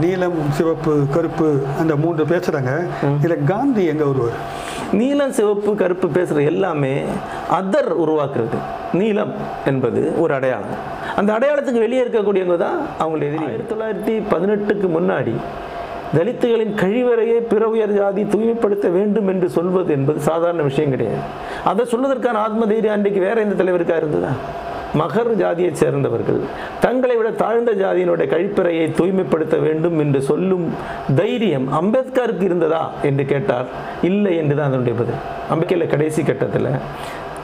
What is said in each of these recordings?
நீலம் சிவப்பு கருப்பு அந்த மூன்று பேசுறாங்க. இதுல காந்தி எங்க வருவார்? நீலம் சிவப்பு கருப்பு பேசுகிற எல்லாமே அதர் உருவாக்குறது. நீலம் என்பது ஒரு அடையாளம். அந்த அடையாளத்துக்கு வெளியே இருக்கக்கூடியவங்க தான் அவங்களுடைய எதிரி. ஆயிரத்தி தொள்ளாயிரத்தி பதினெட்டுக்கு முன்னாடி தலித்துகளின் கழிவறையை பிற உயர் ஜாதி தூய்மைப்படுத்த வேண்டும் என்று சொல்வது என்பது சாதாரண விஷயம் கிடையாது. அதை சொல்வதற்கான ஆத்ம தைரியம் அன்றைக்கு வேற எந்த தலைவருக்கா இருந்ததா? மகர் ஜாதியைச் சேர்ந்தவர்கள் தங்களை விட தாழ்ந்த ஜாதியினுடைய கழிப்பறையை தூய்மைப்படுத்த வேண்டும் என்று சொல்லும் தைரியம் அம்பேத்கருக்கு இருந்ததா? என்று கேட்டார். இல்லை என்று தான் அதனுடைய பதில். அம்பேத்கரில் கடைசி கட்டத்தில்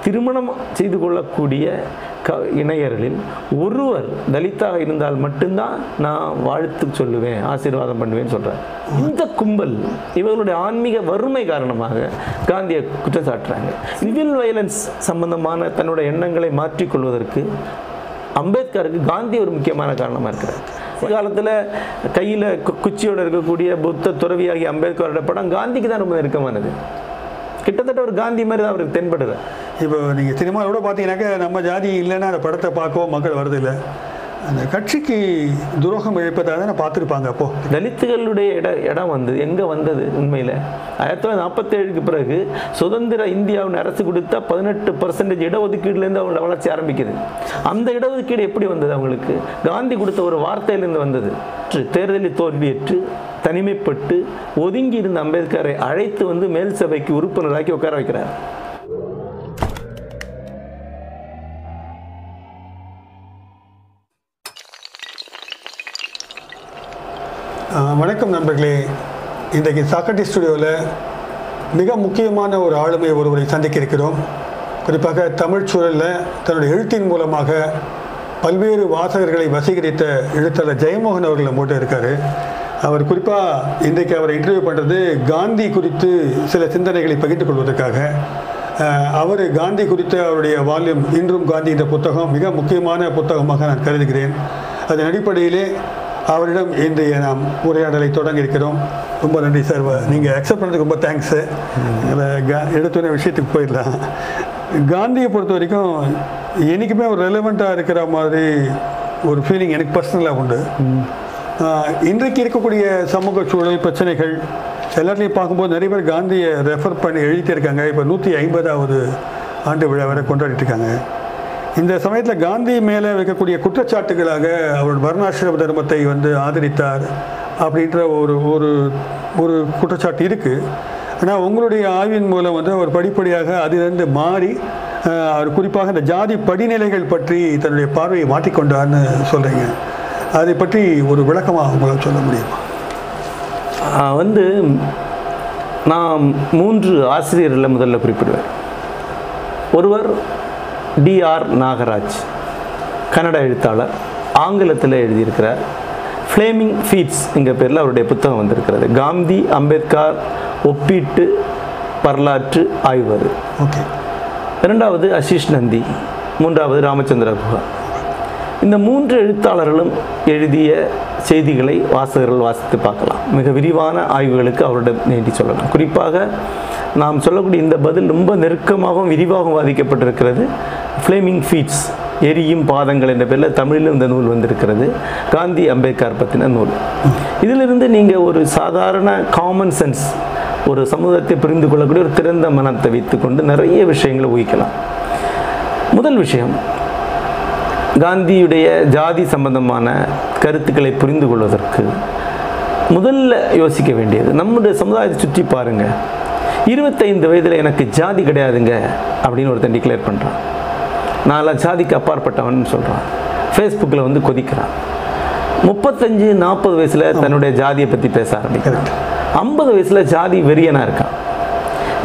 திருமணம் செய்து கொள்ளக்கூடிய க இணையர்களில் ஒருவர் தலித்தாக இருந்தால் மட்டும்தான் நான் வாழ்த்து சொல்லுவேன் ஆசீர்வாதம் பண்ணுவேன்னு சொல்கிறேன் இந்த கும்பல் இவர்களுடைய ஆன்மீக வறுமை காரணமாக காந்தியை குற்றம் சாட்டுறாங்க சிவில் வயலன்ஸ் சம்பந்தமான தன்னுடைய எண்ணங்களை மாற்றிக்கொள்வதற்கு அம்பேத்கருக்கு காந்தி ஒரு முக்கியமான காரணமாக இருக்கிறார். காலத்தில் கையில் குச்சியோடு இருக்கக்கூடிய புத்த துறவியாகிய அம்பேத்கரோட படம் காந்திக்கு தான் ரொம்ப நெருக்கமானது. கிட்டத்தட்ட ஒரு காந்தி மாதிரி தான் அவருக்கு தென்படுது இப்போ நீங்கள் சினிமாவோட பார்த்தீங்கன்னாக்க நம்ம ஜாதி இல்லைன்னா அந்த படத்தை பார்க்கவும் மக்கள் வரதில்லை. அந்த கட்சிக்கு துரோகம் இழைப்பதாக தான் பார்த்துருப்பாங்க அப்போ? தலித்துகளுடைய இட இடம் வந்து எங்கே வந்தது உண்மையில்? ஆயிரத்தி தொள்ளாயிரத்தி நாற்பத்தேழுக்கு பிறகு சுதந்திர இந்தியாவின் அரசு கொடுத்த பதினெட்டு பர்சன்டேஜ் இடஒதுக்கீடுலேருந்து அவங்களோட வளர்ச்சி ஆரம்பிக்குது. அந்த இடஒதுக்கீடு எப்படி வந்தது அவங்களுக்கு? காந்தி கொடுத்த ஒரு வார்த்தையிலேருந்து வந்தது. தேர்தலில் தோல்வியற்று தனிமைப்பட்டு ஒதுங்கி இருந்த அம்பேத்கரை அழைத்து வந்து மேல் சபைக்கு உறுப்பினராக்கி உட்கார வைக்கிறார். வணக்கம் நண்பர்களே. இன்றைக்கு சாக்கட்டி ஸ்டுடியோவில் மிக முக்கியமான ஒரு ஆளுமை ஒருவரை சந்திக்க இருக்கிறோம். குறிப்பாக தமிழ் சூழலில் தன்னுடைய எழுத்தின் மூலமாக பல்வேறு வாசகர்களை வசீகரித்த எழுத்தாளர் ஜெயமோகன் அவர்களை மூட்டை இருக்கார். அவர் குறிப்பாக இன்றைக்கு அவரை இன்டர்வியூ பண்ணுறது காந்தி குறித்து சில சிந்தனைகளை பகிர்ந்து கொள்வதற்காக. அவர் காந்தி குறித்த அவருடைய வால்யூம் இன்றும் காந்தி என்ற புத்தகம் மிக முக்கியமான புத்தகமாக நான் கருதுகிறேன். அதன் அடிப்படையிலே அவரிடம் இன்றைய நாம் உரையாடலை தொடங்கி இருக்கிறோம் ரொம்ப நன்றி சார். நீங்கள் அக்செப்ட் பண்ணுறதுக்கு ரொம்ப தேங்க்ஸு எடுத்துன விஷயத்துக்கு போயிடலாம். காந்தியை பொறுத்த வரைக்கும் என்றைக்குமே ஒரு ரெலவெண்ட்டாக இருக்கிற மாதிரி ஒரு ஃபீலிங் எனக்கு பர்சனலாக உண்டு. இன்றைக்கு இருக்கக்கூடிய சமூக சூழல் பிரச்சனைகள் எல்லாத்தையும் பார்க்கும்போது நிறைய பேர் காந்தியை ரெஃபர் பண்ணி எழுதிட்டே இருக்காங்க. இப்போ நூற்றி ஐம்பதாவது ஆண்டு விழா வரை கொண்டாடிட்டு இருக்காங்க. இந்த சமயத்தில் காந்தி மேலே வைக்கக்கூடிய குற்றச்சாட்டுகளாக அவர் வர்ணாசிரம தர்மத்தை வந்து ஆதரித்தார் அப்படின்ற ஒரு ஒரு ஒரு குற்றச்சாட்டு இருக்குது ஆனால் உங்களுடைய ஆய்வின் மூலம் வந்து அவர் படிப்படியாக அதிலிருந்து மாறி அவர் குறிப்பாக இந்த ஜாதி படிநிலைகள் பற்றி தன்னுடைய பார்வையை மாற்றிக்கொண்டார்னு சொல்கிறீங்க அதை பற்றி ஒரு விளக்கமாக உங்களால் சொல்ல முடியுமா? வந்து நான் மூன்று ஆசிரியர்களை முதல்ல குறிப்பிடுவேன். ஒருவர் டிஆர் நாகராஜ் கன்னட எழுத்தாளர் ஆங்கிலத்தில் எழுதியிருக்கிறார். ஃப்ளேமிங் ஃபீட்ஸ் என்கிற பேரில் அவருடைய புத்தகம் வந்திருக்கிறது. காந்தி அம்பேத்கர் ஒப்பீட்டு வரலாற்று ஆய்வு ஓகே. இரண்டாவது அஷிஷ் நந்தி மூன்றாவது ராமச்சந்திர குஹா இந்த மூன்று எழுத்தாளர்களும் எழுதிய செய்திகளை வாசகர்கள் வாசித்து பார்க்கலாம். மிக விரிவான ஆய்வுகளுக்கு அவரிடம் நீட்டி சொல்லலாம். குறிப்பாக நாம் சொல்லக்கூடிய இந்த பதில் ரொம்ப நெருக்கமாகவும் விரிவாகவும் வாதிக்கப்பட்டிருக்கிறது. ஃப்ளேமிங் ஃபீட்ஸ் எரியும் பாதங்கள் என்ற பேரில் தமிழிலும் இந்த நூல் வந்திருக்கிறது. காந்தி அம்பேத்கர் பற்றின நூல். இதிலிருந்து நீங்கள் ஒரு சாதாரண காமன் சென்ஸ் ஒரு சமூகத்தை புரிந்து கொள்ளக்கூடிய ஒரு திறந்த மனத்தை வைத்துக்கொண்டு நிறைய விஷயங்களை ஊகிக்கலாம். முதல் விஷயம் காந்தியுடைய ஜாதி சம்பந்தமான கருத்துக்களை புரிந்து கொள்வதற்கு முதல்ல யோசிக்க வேண்டியது நம்முடைய சமுதாயத்தை சுற்றி பாருங்கள் இருபத்தைந்து வயதில் எனக்கு ஜாதி கிடையாதுங்க அப்படின்னு ஒருத்தன் டிக்ளேர் பண்ணுறான் நான் ஜாதிக்கு அப்பாற்பட்டவன் சொல்கிறான் ஃபேஸ்புக்கில் வந்து கொதிக்கிறான். முப்பத்தஞ்சு நாற்பது வயசில் தன்னுடைய ஜாதியை பற்றி பேச ஆரம்பிக்கிறான். ஐம்பது வயசில் ஜாதி வெறியனாக இருக்கான்.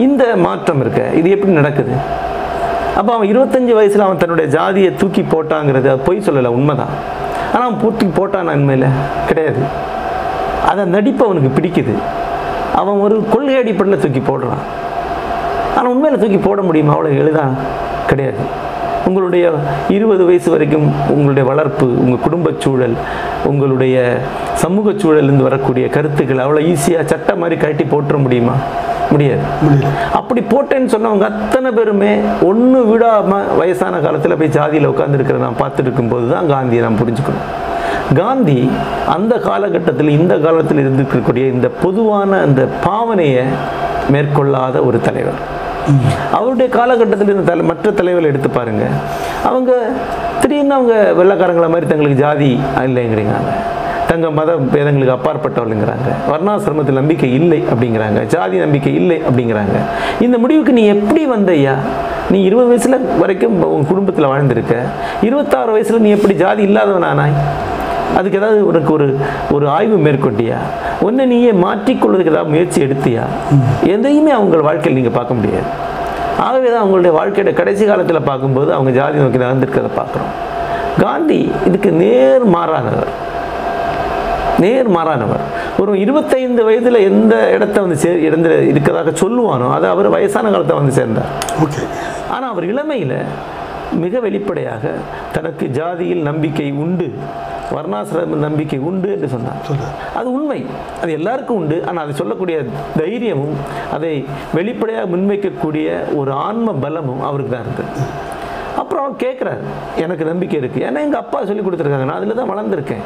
இந்த மாற்றம் இருக்க இது எப்படி நடக்குது? அப்போ அவன் இருபத்தஞ்சு வயசில் அவன் தன்னுடைய ஜாதியை தூக்கி போட்டாங்கிறது அது பொய் சொல்லலை உண்மைதான். ஆனால் அவன் தூக்கி போட்டான் உண்மையில் கிடையாது. அதை நடிப்பு அவனுக்கு பிடிக்குது. அவன் ஒரு கொள்கை அடிப்படையில் தூக்கி போடுறான். ஆனால் உண்மையில் தூக்கி போட முடியுமா? அவ்வளோ எளிதா? கிடையாது. உங்களுடைய இருபது வயசு வரைக்கும் உங்களுடைய வளர்ப்பு உங்கள் குடும்பச் சூழல் உங்களுடைய சமூக சூழலிருந்து வரக்கூடிய கருத்துக்கள் அவ்வளோ ஈஸியாக சட்டை மாதிரி கழட்டி போட்டுற முடியுமா? முடியாது. அப்படி போட்டேன்னு சொன்னவங்க அத்தனை பேருமே ஒன்று விடாமல் வயசான காலத்தில் போய் ஜாதியில் உட்காந்துருக்கிற நான் பார்த்துட்டு இருக்கும்போது தான் காந்தியை நான் புரிஞ்சுக்கணும். காந்தி அந்த காலகட்டத்தில் இந்த காலத்தில் இருந்திருக்கக்கூடிய இந்த பொதுவான அந்த பாவனையை மேற்கொள்ளாத ஒரு தலைவர். அவருடைய காலகட்டத்தில் இருந்த தலை மற்ற தலைவர்களை எடுத்து பாருங்கள் அவங்க திடீர்னு அவங்க வெள்ளைக்காரங்கள மாதிரி தங்களுக்கு ஜாதி இல்லைங்கிறீங்க. தங்க மத பேதங்களுக்கு அப்பாற்பட்டவளுங்கிறாங்க வர்ணாசிரமத்தில் நம்பிக்கை இல்லை அப்படிங்கிறாங்க. ஜாதி நம்பிக்கை இல்லை அப்படிங்கிறாங்க. இந்த முடிவுக்கு நீ எப்படி வந்தய்யா? நீ இருபது வயசுல வரைக்கும் உன் குடும்பத்தில் வாழ்ந்திருக்க. இருபத்தாறு வயசுல நீ எப்படி ஜாதி இல்லாதவனானாய்? அதுக்கு ஏதாவது உனக்கு ஒரு ஒரு ஆய்வு மேற்கொண்டியா? ஒன்று நீயே மாற்றிக்கொள்வதற்கு ஏதாவது முயற்சி எடுத்தியா? எதையுமே அவங்க வாழ்க்கையில் நீங்கள் பார்க்க முடியாது. ஆகவே தான் அவங்களுடைய வாழ்க்கையோட கடைசி காலத்தில் பார்க்கும்போது அவங்க ஜாதி நோக்கி நகர்ந்திருக்கிறத பார்க்குறோம். காந்தி இதுக்கு நேர் மாறானவர். நேர் மாறானவர். ஒரு இருபத்தைந்து வயதில் எந்த இடத்த வந்து சே இறந்து இருக்கிறதாக சொல்லுவானோ அது அவர் வயசான காலத்தை வந்து சேர்ந்தார். ஓகே ஆனால் அவர் இளமையில் மிக வெளிப்படையாக தனக்கு ஜாதியில் நம்பிக்கை உண்டு வர்ணாசிரம நம்பிக்கை உண்டு என்று சொன்னார். அது உண்மை. அது எல்லாருக்கும் உண்டு. ஆனால் அதை சொல்லக்கூடிய தைரியமும் அதை வெளிப்படையாக முன்வைக்கக்கூடிய ஒரு ஆன்ம பலமும் அவருக்கு தான் இருக்குது. அப்புறம் அவர் கேட்குறாரு எனக்கு நம்பிக்கை இருக்குது ஏன்னா எங்கள் அப்பா சொல்லி கொடுத்துருக்காங்க. நான் அதில் தான் வளர்ந்துருக்கேன்.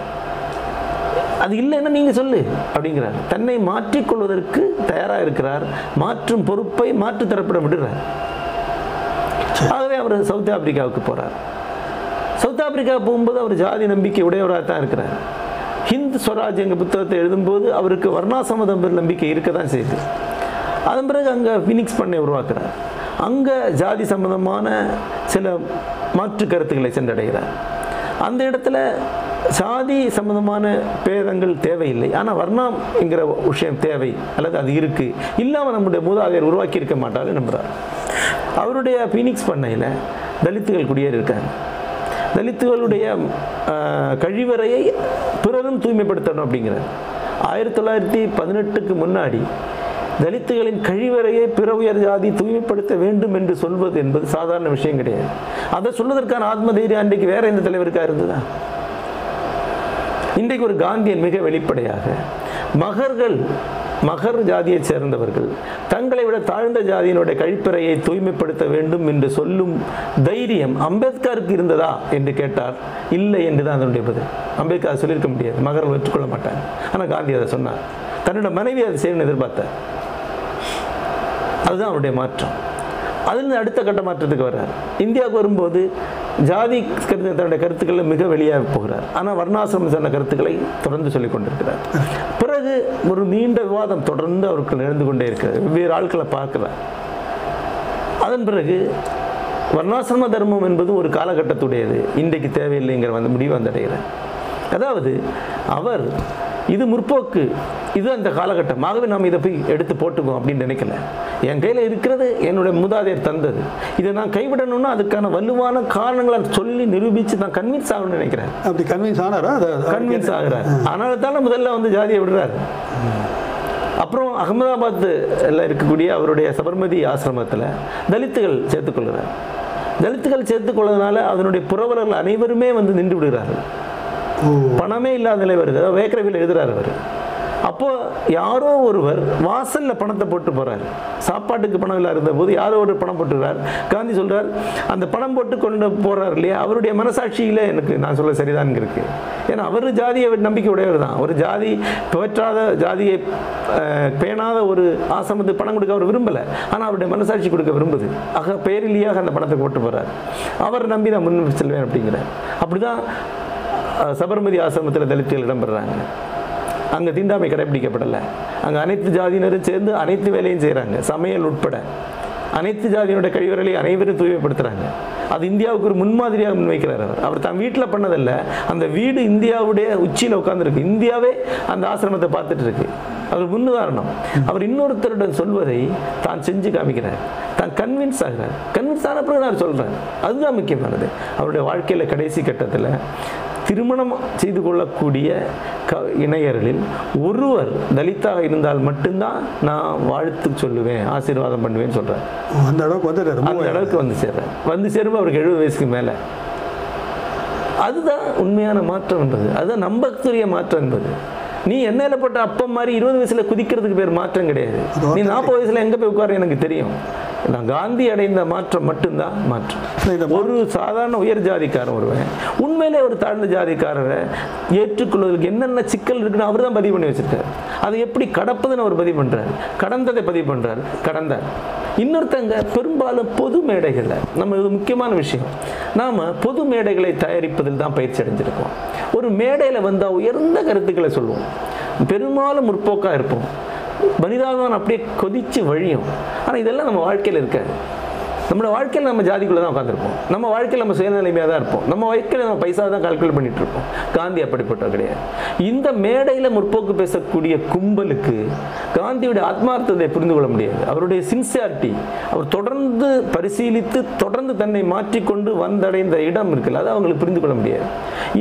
அது இல்லைன்னா நீங்க சொல்லு அப்படிங்கிறார். தன்னை மாற்றிக்கொள்வதற்கு தயாராக இருக்கிறார். மாற்றும் பொறுப்பை மாற்று தரப்பட விடுறார் ஆகவே அவர் சவுத் ஆப்பிரிக்காவுக்கு போகிறார் சவுத் ஆப்பிரிக்கா போகும்போது அவர் ஜாதி நம்பிக்கை உடையவராக தான் இருக்கிறார். ஹிந்த் ஸ்வராஜ் எங்கள் புத்தகத்தை எழுதும்போது அவருக்கு வர்ணாசமதம் நம்பிக்கை இருக்க தான் செய்யுது அதன் பிறகு அங்கே ஃபினிக்ஸ் பண்ணை உருவாக்குறார். அங்கே ஜாதி சம்பந்தமான சில மாற்று கருத்துக்களை சென்றடைகிறார். அந்த இடத்துல சாதி சம்பந்தமான பேதங்கள் தேவையில்லை. ஆனால் வர்ணம் என்கிற விஷயம் தேவை அல்லது அது இருக்குது இல்லாமல் நம்முடைய மூதாதையர் உருவாக்கி இருக்க மாட்டாரு நம்புகிறார் அவருடைய பீனிக்ஸ் பண்ணையில் தலித்துகள் குடியேறி இருக்காங்க. தலித்துகளுடைய கழிவறையை பிறரும் தூய்மைப்படுத்தணும் அப்படிங்கிறார். ஆயிரத்தி தொள்ளாயிரத்தி பதினெட்டுக்கு முன்னாடி தலித்துகளின் கழிவறையை பிற உயர் ஜாதி தூய்மைப்படுத்த வேண்டும் என்று சொல்வது என்பது சாதாரண விஷயம் கிடையாது. அதை சொல்வதற்கான ஆத்ம தைரியம் அன்றைக்கு வேற எந்த தலைவருக்கா இருந்ததா? இன்றைக்கு ஒரு காந்தியன் மிக வெளிப்படையாக மகர்கள் மகர் ஜாதியைச் சேர்ந்தவர்கள் தங்களை விட தாழ்ந்த ஜாதியினுடைய கழிப்பறையை தூய்மைப்படுத்த வேண்டும் என்று சொல்லும் தைரியம் அம்பேத்கருக்கு இருந்ததா என்று கேட்டார். இல்லை என்று தான் அதனுடைய பதில். அம்பேத்கர் சொல்லியிருக்க முடியாது. மகர்கள் ஏற்றுக்கொள்ள மாட்டாங்க. ஆனால் காந்தி அதை சொன்னார். தன்னோட மனைவி அதை செய்யணும்னு எதிர்பார்த்தார். அதுதான் அவருடைய மாற்றம். அதுலேருந்து அடுத்த கட்ட மாற்றத்துக்கு வர்றார். இந்தியாவுக்கு வரும்போது ஜாதி கருத்து தன்னுடைய கருத்துக்களை மிக வெளியாக போகிறார். ஆனால் வர்ணாசிரமம் சொன்ன கருத்துக்களை தொடர்ந்து சொல்லிக் கொண்டிருக்கிறார். பிறகு ஒரு நீண்ட விவாதம் தொடர்ந்து அவருக்கு நடந்து கொண்டே இருக்கிறார் வெவ்வேறு ஆட்களை பார்க்கிறார். அதன் பிறகு வர்ணாசிரம தர்மம் என்பது ஒரு காலகட்டத்துடையது. இன்றைக்கு தேவையில்லைங்கிற வந்து முடிவு வந்தடைகிறார். அதாவது அவர் இது முற்போக்கு. இது அந்த காலகட்டம். ஆகவே நாம் இதை போய் எடுத்து போட்டுக்குவோம் அப்படின்னு நினைக்கல. என் கையில் இருக்கிறது என்னுடைய மூதாதையர் தந்தது. இதை நான் கைவிடணும்னா அதுக்கான வலுவான காரணங்களை சொல்லி நிரூபித்து நான் கன்வின்ஸ் ஆகணும்னு நினைக்கிறேன். அப்படி கன்வின்ஸ் ஆனாரா? கன்வின்ஸ் ஆகுறாரு. அதனால தானே முதல்ல வந்து ஜாதியை விடுறாரு. அப்புறம் அகமதாபாத்தில் இருக்கக்கூடிய அவருடைய சபர்மதி ஆசிரமத்தில் தலித்துகள் சேர்த்துக்கொள்கிறார் தலித்துகள் சேர்த்துக்கொள்வதனால அதனுடைய புரவலர்கள் அனைவருமே வந்து நின்று விடுகிறார்கள். பணமே இல்லாத நிலை வருது. அதாவது வேக்கரவியில் எழுதுறாரு அவர். அப்போ யாரோ ஒருவர் வாசல்ல பணத்தை போட்டு போறாரு. சாப்பாட்டுக்கு பணம் இல்லாத இருந்தபோது யாரோ ஒரு பணம் போட்டுறார். காந்தி சொல்றார் அந்த பணம் போட்டு கொண்டு போறார் இல்லையா? அவருடைய மனசாட்சியில எனக்கு நான் சொல்ல சரிதான் இருக்கு. ஏன்னா அவர் ஜாதியை நம்பிக்கை உடையவர் தான். ஒரு ஜாதி துவற்றாத ஜாதியை பேணாத ஒரு ஆசிரமத்துக்கு பணம் கொடுக்க அவர் விரும்பல. ஆனா அவருடைய மனசாட்சி கொடுக்க விரும்புது. ஆக பேரிலியாக அந்த பணத்தை போட்டு போறார். அவர் நம்பி நான் முன் செல்வேன் அப்படிங்கிறார். அப்படிதான் சபர்மதி ஆசிரமத்தில் தலித்துகள் இடம்பெறாங்க. அங்கே தீண்டாமை கடைபிடிக்கப்படலை. அங்கே அனைத்து ஜாதியினரும் சேர்ந்து அனைத்து வேலையும் செய்கிறாங்க சமையல் உட்பட. அனைத்து ஜாதியினுடைய கழிவறைகளை அனைவரும் தூய்மைப்படுத்துகிறாங்க அது இந்தியாவுக்கு ஒரு முன்மாதிரியாக முன்வைக்கிறார் அவர். அவர் தான் வீட்டில் பண்ணதில்ல. அந்த வீடு இந்தியாவுடைய உச்சியில் உட்காந்துருக்கு இந்தியாவே அந்த ஆசிரமத்தை பார்த்துட்டு இருக்கு அவர் முன்னுதாரணம். அவர் இன்னொருத்தருடன் சொல்வதை தான் செஞ்சு காமிக்கிறார். தான் கன்வின்ஸ் ஆகிறார். கன்வின்ஸ் ஆன பிறகு நான் சொல்கிறேன் அதுதான் முக்கியமானது. அவருடைய வாழ்க்கையில் கடைசி கட்டத்தில் திருமணம் செய்து கொள்ளக்கூடிய க இணையர்களில் ஒருவர் தலித்தாக இருந்தால் மட்டும்தான் நான் வாழ்த்து சொல்லுவேன் ஆசீர்வாதம் பண்ணுவேன்னு சொல்கிறார் ஓ, அந்த அளவுக்கு வந்துட்டாரு அந்த அளவுக்கு வந்து சேர்றார். வந்து சேரும்போது அவருக்கு எழுபது வயசுக்கு மேலே. அதுதான் உண்மையான மாற்றம் என்பது. அதுதான் நம்பக்கூடிய மாற்றம் என்பது. நீ எண்ணெயில போட்ட அப்பம் மாதிரி இருபது வயசுல குதிக்கிறதுக்கு பேர் மாற்றம் கிடையாது. நீ நாற்பது வயசுல எங்க போய் உட்கார எனக்கு தெரியும். நான் காந்தி அடைந்த மாற்றம் மட்டும்தான் மாற்றம். இந்த ஒரு சாதாரண உயர் ஜாதிக்காரன் ஒருவன் உண்மையிலே ஒரு தாழ்ந்த ஜாதிக்காரரை ஏற்றுக்கொள்வதற்கு என்னென்ன சிக்கல் இருக்குன்னு அவர் தான் பதிவு பண்ணி வச்சிருக்காரு. அதை எப்படி கடப்பதுன்னு அவர் பதிவு பண்றாரு. கடந்ததை பதிவு பண்றாரு. கடந்தார். இன்னொருத்தங்க பெரும்பாலும் பொது மேடைகளில் நம்ம இது முக்கியமான விஷயம். நாம பொது மேடைகளை தயாரிப்பதில் தான் பயிற்சி அடைஞ்சிருக்கோம். ஒரு மேடையில் வந்தால் உயர்ந்த கருத்துக்களை சொல்லுவோம். பெரும்பாலும் முற்போக்கா இருப்போம். மனிதாதான் அப்படியே கொதிச்சு வழியும். ஆனால் இதெல்லாம் நம்ம வாழ்க்கையில் இருக்காது. நம்மளோட வாழ்க்கையில் நம்ம ஜாதிக்குள்ளே தான் உட்காந்துருப்போம் நம்ம வாழ்க்கையில் நம்ம சுயநிலைமையாக தான் இருப்போம். நம்ம வாழ்க்கையில் நம்ம பைசா தான் கால்குலேட் பண்ணிட்டு இருப்போம். காந்தி அப்படிப்பட்ட கிடையாது. இந்த மேடையில் முற்போக்கு பேசக்கூடிய கும்பலுக்கு காந்தியுடைய ஆத்மார்த்தத்தை புரிந்து கொள்ள முடியாது. அவருடைய சின்சியாரிட்டி அவர் தொடர்ந்து பரிசீலித்து தொடர்ந்து தன்னை மாற்றிக்கொண்டு வந்தடைந்த இடம் இருக்குல்ல அதை அவங்களுக்கு புரிந்து கொள்ள முடியாது.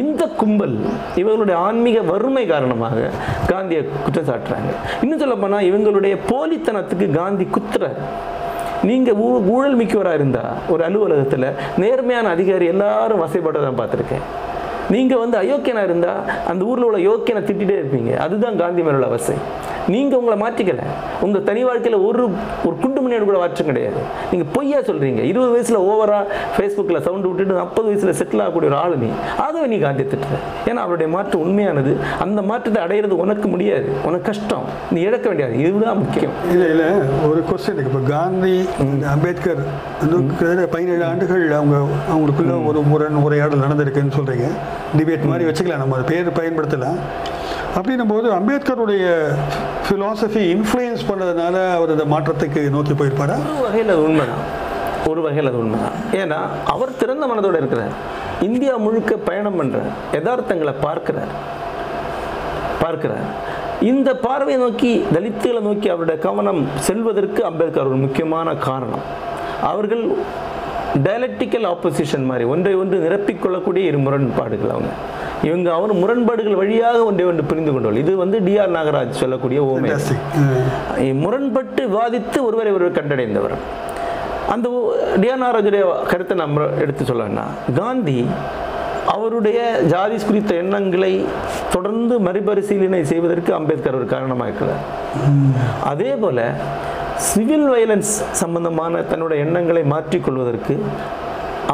இந்த கும்பல் இவர்களுடைய ஆன்மீக வறுமை காரணமாக காந்தியை குற்றம் சாட்டுறாங்க இன்னும் சொல்ல போனால் இவங்களுடைய போலித்தனத்துக்கு காந்தி குத்துறார். நீங்கள் ஊ- ஊழல் மிக்கவராக இருந்தா ஒரு அலுவலகத்தில் நேர்மையான அதிகாரி எல்லாரும் வசைப்பட்டதை பார்த்துருக்கேன். நீங்க வந்து அயோக்கியனா இருந்தா அந்த ஊர்ல உள்ள யோக்கியனை திட்டிட்டே இருப்பீங்க. அதுதான் காந்தி மேல உள்ள வசை நீங்க உங்களை மாற்றிக்கல உங்க தனி வாழ்க்கையில ஒரு ஒரு குண்டு மணியோட கூட மாற்றம் கிடையாது. நீங்க பொய்யா சொல்றீங்க. இருபது வயசுல ஓவரா ஃபேஸ்புக்கில் சவுண்ட் விட்டுட்டு நாற்பது வயசுல செட்டில் ஆகக்கூடிய ஒரு ஆளு நீ ஆகவே நீ காந்தி திட்டுற. ஏன்னா அவருடைய மாற்றம் உண்மையானது அந்த மாற்றத்தை அடையிறது உனக்கு முடியாது. உனக்கு கஷ்டம். நீ இழக்க வேண்டியது இதுதான் முக்கியம். இல்லை இல்லை. ஒரு கொஸ்டின் இப்போ காந்தி அம்பேத்கர் பதினேழு ஆண்டுகள் அவங்க அவங்களுக்குள்ள ஒரு முரண் உரையாடல் நடந்திருக்குன்னு சொல்கிறீங்க டிபேட் மாதிரி வச்சுக்கலாம் நம்ம பேர் பயன்படுத்தலாம் அப்படின்னும் போது அம்பேத்கருடைய ஃபிலாசபி இன்ஃப்ளூயன்ஸ் பண்ணதுனால அவர் அந்த மாற்றத்துக்கு நோக்கி போயிருப்பாரா? ஒரு வகையில் அது உண்மைதான். ஒரு வகையில் அது உண்மைதான். ஏன்னா அவர் திறந்த மனதோட இருக்கிறார். இந்தியா முழுக்க பயணம் பண்ணுற யதார்த்தங்களை பார்க்கிறார். பார்க்கிறார். இந்த பார்வையை நோக்கி தலித்துகளை நோக்கி அவருடைய கவனம் செல்வதற்கு அம்பேத்கர் ஒரு முக்கியமான காரணம். அவர்கள் டயலக்டிக்கல் ஆப்போசிஷன் மாதிரி ஒன்றை ஒன்று நிரப்பிக்கொள்ளக்கூடிய இரு முரண்பாடுகள் அவங்க. இவங்க அவர் முரண்பாடுகள் வழியாக ஒன்றை ஒன்று புரிந்து கொண்டவர்கள் இது வந்து டிஆர் நாகராஜ் சொல்லக்கூடிய ஓமை. முரண்பட்டு வாதித்து ஒருவரை ஒருவர் கண்டடைந்தவர். அந்த டிஆர் நாகராஜுடைய கருத்தை நம்ம எடுத்து சொல்லணும்னா காந்தி அவருடைய ஜாதி குறித்த எண்ணங்களை தொடர்ந்து மறுபரிசீலனை செய்வதற்கு அம்பேத்கர் ஒரு காரணமாக இருக்கிறார். அதே போல சிவில் வயலன்ஸ் சம்பந்தமான தன்னுடைய எண்ணங்களை மாற்றிக்கொள்வதற்கு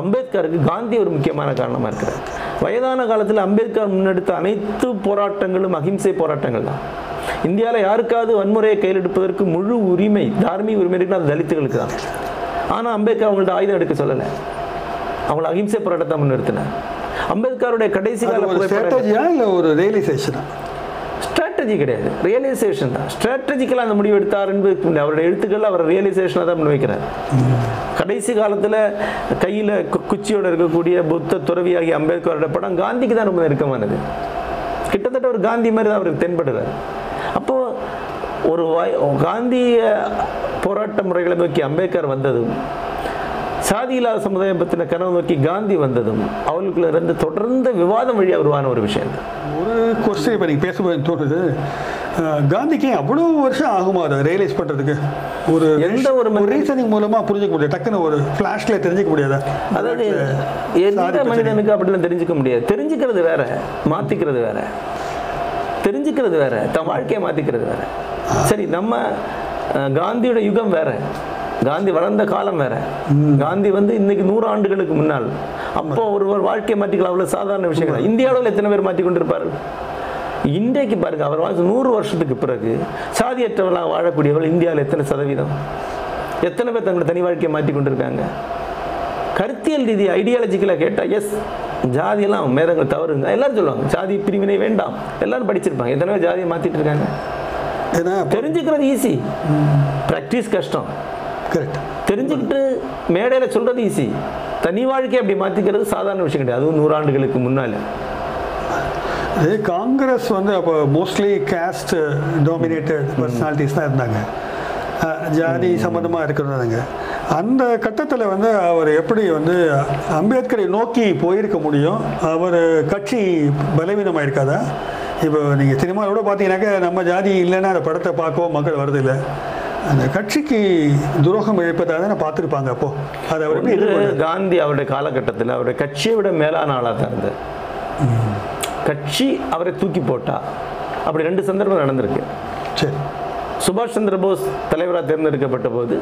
அம்பேத்கருக்கு காந்தி ஒரு முக்கியமான காரணமாக இருக்கிறார். வயதான காலத்தில் அம்பேத்கர் முன்னெடுத்த அனைத்து போராட்டங்களும் அகிம்சை போராட்டங்கள் தான். இந்தியாவில் யாருக்காவது வன்முறையை கையில் எடுப்பதற்கு முழு உரிமை தார்மீக உரிமை இருக்குன்னா அது தலித்துகளுக்கு தான். ஆனால் அம்பேத்கர் அவங்கள்ட்ட ஆயுதம் எடுக்க சொல்லலை. அவங்கள அகிம்சை போராட்டத்தை முன்னிறுத்தினார். அம்பேத்கருடைய கடைசி கால ஒரு ரியலைசேஷனா ஸ்ட்ராட்டஜி கிடையாது. ரியலைசேஷன் தான். ஸ்ட்ராட்டஜிக்கலாக அந்த முடிவு எடுத்தார் என்பதுக்கு அவருடைய எழுத்துக்கள் அவர் ரியலைசேஷனாக தான் முன்வைக்கிறார் கடைசி காலத்தில் கையில் குச்சியோட இருக்கக்கூடிய புத்த துறவியாகிய அம்பேத்கரோட படம் காந்திக்கு தான் ரொம்ப நெருக்கமானது. கிட்டத்தட்ட ஒரு காந்தி மாதிரி தான் அவருக்கு தென்படுறார். அப்போது ஒரு வாய் காந்திய போராட்ட முறைகளை நோக்கி அம்பேத்கர் வந்ததும் சாதி இல்லாத சமுதாயம் பற்றின கனவு நோக்கி காந்தி வந்ததும் அவர்களுக்குள்ள இருந்து தொடர்ந்த விவாதம் வழியாக உருவான ஒரு விஷயம் தான் ஒரு கொஸ்டின் இப்போ நீங்கள் பேசும்போது தோணுது. காந்திக்கு அவ்வளோ வருஷம் ஆகுமா அதை ரியலைஸ் பண்ணுறதுக்கு ஒரு எந்த ஒரு ரீசனிங் மூலமாக புரிஞ்சுக்க முடியாது. டக்குன்னு ஒரு ஃப்ளாஷ்ல தெரிஞ்சுக்க முடியாதா? அதாவது எந்த. மனிதனுக்கு அப்படிலாம் தெரிஞ்சுக்க முடியாது. தெரிஞ்சுக்கிறது வேற மாத்திக்கிறது வேற. தெரிஞ்சுக்கிறது வேற தன் வாழ்க்கையை மாத்திக்கிறது வேற. சரி நம்ம காந்தியோட யுகம் வேற. காந்தி வளர்ந்த காலம் வேற. காந்தி வந்து இன்னைக்கு நூறு ஆண்டுகளுக்கு முன்னால். அப்போ ஒருவர் வாழ்க்கையை மாற்றிக்கலாம். அவ்வளவு சாதாரண விஷயம் கிடையாது. இந்திய அளவில் எத்தனை பேர் மாற்றி கொண்டிருப்பார்கள் இன்றைக்கு பாருங்க அவர் வாழ்க்கை நூறு வருஷத்துக்கு பிறகு சாதியற்றவர்களாக வாழக்கூடியவர்கள் இந்தியாவில் எத்தனை சதவீதம்? எத்தனை பேர் தங்களோட தனி வாழ்க்கையை மாற்றி கொண்டிருக்காங்க? கருத்தியல் ரீதி ஐடியாலஜிக்கலாக கேட்டால் எஸ் ஜாதியெல்லாம் மேதங்கள் தவறுங்க. எல்லாரும் சொல்லுவாங்க ஜாதி பிரிவினை வேண்டாம். எல்லாரும் படிச்சிருப்பாங்க. எத்தனை பேர் ஜாதியை மாற்றிட்டு இருக்காங்க? தெரிஞ்சுக்கிறது ஈஸி ப்ராக்டிஸ் கஷ்டம். கரெக்ட் தெரிஞ்சுக்கிட்டு மேடையில் சொல்கிறது ஈஸி தனி வாழ்க்கையை அப்படி மாற்றிக்கிறது சாதாரண விஷயம் கிடையாது. அதுவும் நூறாண்டுகளுக்கு முன்னால். அதே காங்கிரஸ் வந்து அப்போ மோஸ்ட்லி கேஸ்ட் டாமினேட்டட் பர்சனாலிட்டிஸ் தான் இருந்தாங்க. ஜாதி சம்மந்தமாக இருக்கிறதாங்க அந்த கட்டத்தில் வந்து அவர் எப்படி வந்து அம்பேத்கரை நோக்கி போயிருக்க முடியும்? அவர் கட்சி பலவீனமாக இருக்காதா இப்போ நீங்கள் சினிமாவில் கூட பார்த்தீங்கன்னாக்கா நம்ம ஜாதி இல்லைன்னா அந்த படத்தை பார்க்கவும் மக்கள் வரதில்லை அந்த கட்சிக்கு துரோகம் இழைப்பதாக தானே பார்த்துருப்பாங்க அப்போ. அதை அவர் எப்படி? காந்தி அவருடைய காலகட்டத்தில் அவருடைய கட்சியை விட மேலான ஆளாக தான் இருந்தார். கட்சி அவரை தூக்கி போட்டா. அப்படி ரெண்டு சந்தர்ப்பம் நடந்திருக்கு. சரி. சுபாஷ் சந்திர போஸ் தலைவராக தேர்ந்தெடுக்கப்பட்ட போது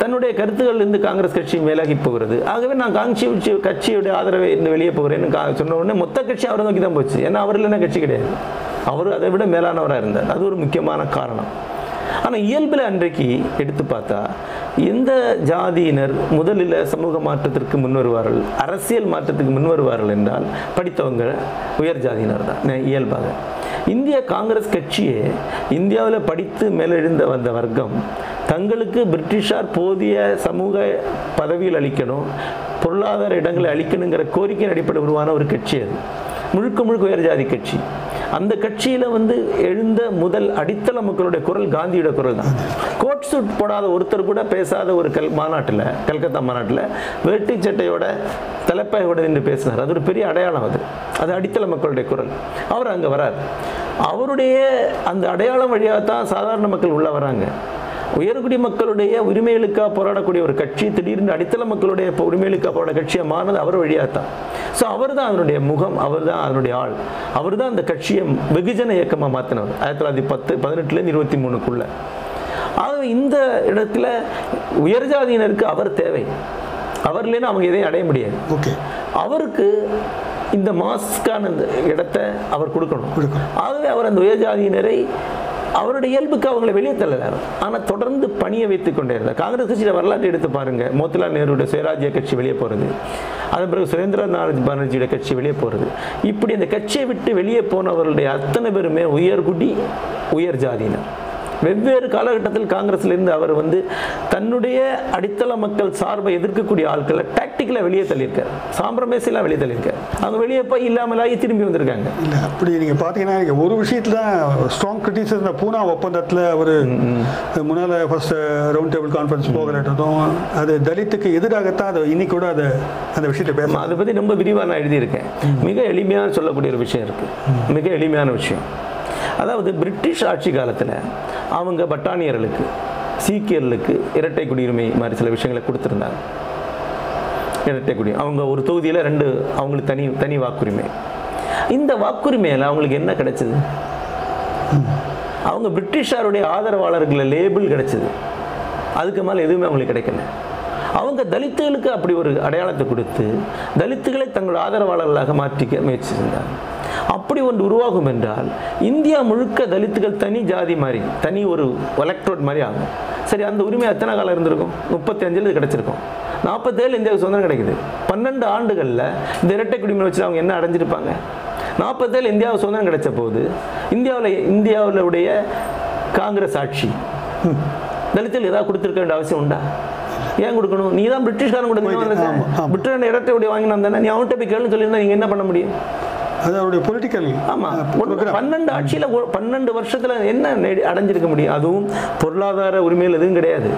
தன்னுடைய கருத்துக்கள் இருந்து காங்கிரஸ் கட்சி விலகி போகிறது. ஆகவே நான் காங்கிரஸ் கட்சியுடைய ஆதரவை இருந்து வெளியே போகிறேன்னு சொன்ன உடனே மொத்த கட்சி அவரை நோக்கி தான் போச்சு. ஏன்னா அவர் இல்லைன்னா கட்சி கிடையாது. அவர் அதை விட மேலானவராக இருந்தார். அது ஒரு முக்கியமான காரணம். ஆனால் இயல்பில் அன்றைக்கு எடுத்து பார்த்தா எந்த ஜாதியினர் முதலில் சமூக மாற்றத்திற்கு முன் வருவார்கள்? அரசியல் மாற்றத்துக்கு முன் வருவார்கள் என்றால் படித்தவங்க உயர் ஜாதியினர் தான். இயல்பாக. இந்திய காங்கிரஸ் கட்சியே இந்தியாவில் படித்து மேலெழுந்த வந்த வர்க்கம் தங்களுக்கு பிரிட்டிஷார் போதிய சமூக பதவியில் அளிக்கணும் பொருளாதார இடங்களை அளிக்கணுங்கிற கோரிக்கையின் அடிப்படை உருவான ஒரு கட்சி அது. முழுக்க முழுக்க உயர் ஜாதி கட்சி. அந்த கட்சியில் வந்து எழுந்த முதல் அடித்தள மக்களுடைய குரல் காந்தியோட குரல் தான். கோட் சூட் போடாத ஒருத்தர் கூட பேசாத ஒரு கல் மாநாட்டில் கல்கத்தா மாநாட்டில் வேட்டி சட்டையோட தலைப்பாயோட நின்று பேசினார். அது ஒரு பெரிய அடையாளம் அது. அது அடித்தள மக்களுடைய குரல். அவர் அங்கே வரார். அவருடைய அந்த அடையாளம் வழியாக தான் சாதாரண மக்கள் உள்ளே வராங்க. உயர்குடி மக்களுடைய உரிமைகளுக்காக போராடக்கூடிய ஒரு கட்சி திடீர்னு அடித்தள மக்களுடைய உரிமைகளுக்காக போராட கட்சியாக மாறினது அவர் வழியாக தான். ஸோ அவர் தான் அதனுடைய முகம் அவர் தான் அதனுடைய ஆள். அவர் தான் அந்த கட்சியை வெகுஜன இயக்கமாக மாற்றினவர் ஆயிரத்தி தொள்ளாயிரத்தி பத்து பதினெட்டுலேருந்து இருபத்தி மூணுக்குள்ள. ஆகவே இந்த இடத்துல உயர் ஜாதியினருக்கு அவர் தேவை. அவர் இல்லைன்னா அவங்க எதையும் அடைய முடியாது. ஓகே. அவருக்கு இந்த மாஸ்க்கான இடத்தை அவர் கொடுக்கணும். கொடுக்கணும். ஆகவே அவர் அந்த உயர் ஜாதியினரை அவருடைய இயல்புக்கு அவங்களை வெளியே தள்ளல ஆனால் தொடர்ந்து பணியை வைத்துக் கொண்டே இருந்தார். காங்கிரஸ் கட்சியில் வரலாற்றை எடுத்து பாருங்க. மோத்திலால் நேருடைய சுயராஜ்ய கட்சி வெளியே போகிறது அதன் பிறகு சுரேந்திரநாத் பானர்ஜியோட கட்சி வெளியே போகிறது இப்படி இந்த கட்சியை விட்டு வெளியே போனவர்களுடைய அத்தனை பேருமே உயர்குடி உயர் ஜாதியினர். வெவ்வேறு காலகட்டத்தில் காங்கிரஸ்ல இருந்து அவர் வந்து தன்னுடைய அடித்தள மக்கள் சார்பை எதிர்க்கக்கூடிய ஆட்களை டாக்டிக்கலாக வெளியே தள்ளியிருக்கார். சாம்பிரமேசிலாம் வெளியே தள்ளியிருக்கார். அவங்க வெளியே போய் இல்லாமலாகி திரும்பி வந்திருக்காங்க. இல்லை அப்படி நீங்கள் பார்த்தீங்கன்னா ஒரு விஷயத்தில் ஸ்ட்ராங் கிரிட்டிசிசம் இந்த பூனா ஒப்பந்தத்தில் அவர் முன்னால் ஃபர்ஸ்ட் ரவுண்ட் டேபிள் கான்ஃபரன்ஸ் போகிறதும் அது தலித்துக்கு எதிராகத்தான் அது இன்னைக்கு கூட அதை அந்த விஷயத்தை பேச ஆமா, அதை பற்றி ரொம்ப விரிவாக நான் எழுதியிருக்கேன். மிக எளிமையாக சொல்லக்கூடிய ஒரு விஷயம் இருக்குது மிக எளிமையான விஷயம். அதாவது பிரிட்டிஷ் ஆட்சி காலத்தில் அவங்க பட்டானியர்களுக்கு சீக்கியர்களுக்கு இரட்டை குடியுரிமை மாதிரி சில விஷயங்களை கொடுத்துருந்தாங்க. இரட்டை குடி அவங்க ஒரு தொகுதியில் ரெண்டு அவங்களுக்கு தனி தனி வாக்குரிமை. இந்த வாக்குரிமையில் அவங்களுக்கு என்ன கிடைச்சது? அவங்க பிரிட்டிஷாருடைய ஆதரவாளர்களை லேபிள் கிடைச்சது. அதுக்கு மேலே எதுவுமே அவங்களுக்கு கிடைக்கல. அவங்க தலித்துகளுக்கு அப்படி ஒரு அடையாளத்தை கொடுத்து தலித்துகளை தங்களோட ஆதரவாளர்களாக மாற்றிக்க முயற்சி செஞ்சாங்க. அப்படி ஒன்று உருவாகும் என்றால் இந்தியா முழுக்க தலித்துகள் தனி ஜாதி மாதிரி தனி ஒரு எலக்ட்ரோட் மாதிரி ஆகும். சரி அந்த உரிமை எத்தனை காலம் இருந்திருக்கும்? முப்பத்தி அஞ்சில் இது கிடைச்சிருக்கும். நாற்பத்தேழு இந்தியாவுக்கு சுதந்திரம் கிடைக்குது. பன்னெண்டு ஆண்டுகளில் இந்த இரட்டை குடிமை வச்சு அவங்க என்ன அடைஞ்சிருப்பாங்க? நாற்பத்தேழு இந்தியாவுக்கு சுதந்திரம் கிடைச்ச போது இந்தியாவில் இந்தியாவில் உடைய காங்கிரஸ் ஆட்சி. தலித்தில் ஏதாவது கொடுத்துருக்க வேண்டிய அவசியம் உண்டா? ஏன் கொடுக்கணும்? நீ தான் பிரிட்டிஷ்காரன். கொடுக்கணும் பிரிட்டன் இடத்தை வாங்கினா தானே? நீ அவன்கிட்ட போய் கேளுன்னு சொல்லியிருந்தா நீங்கள் என்ன பண்ண முடியும்? அது அவருடைய பொலிட்டிக்கல் ஆமா. ஒண்ணு- பன்னெண்டு ஆட்சியில பன்னெண்டு வருஷத்துல என்ன அடைஞ்சிருக்க முடியும்? அதுவும் பொருளாதார உரிமையில் எதுவும் கிடையாது.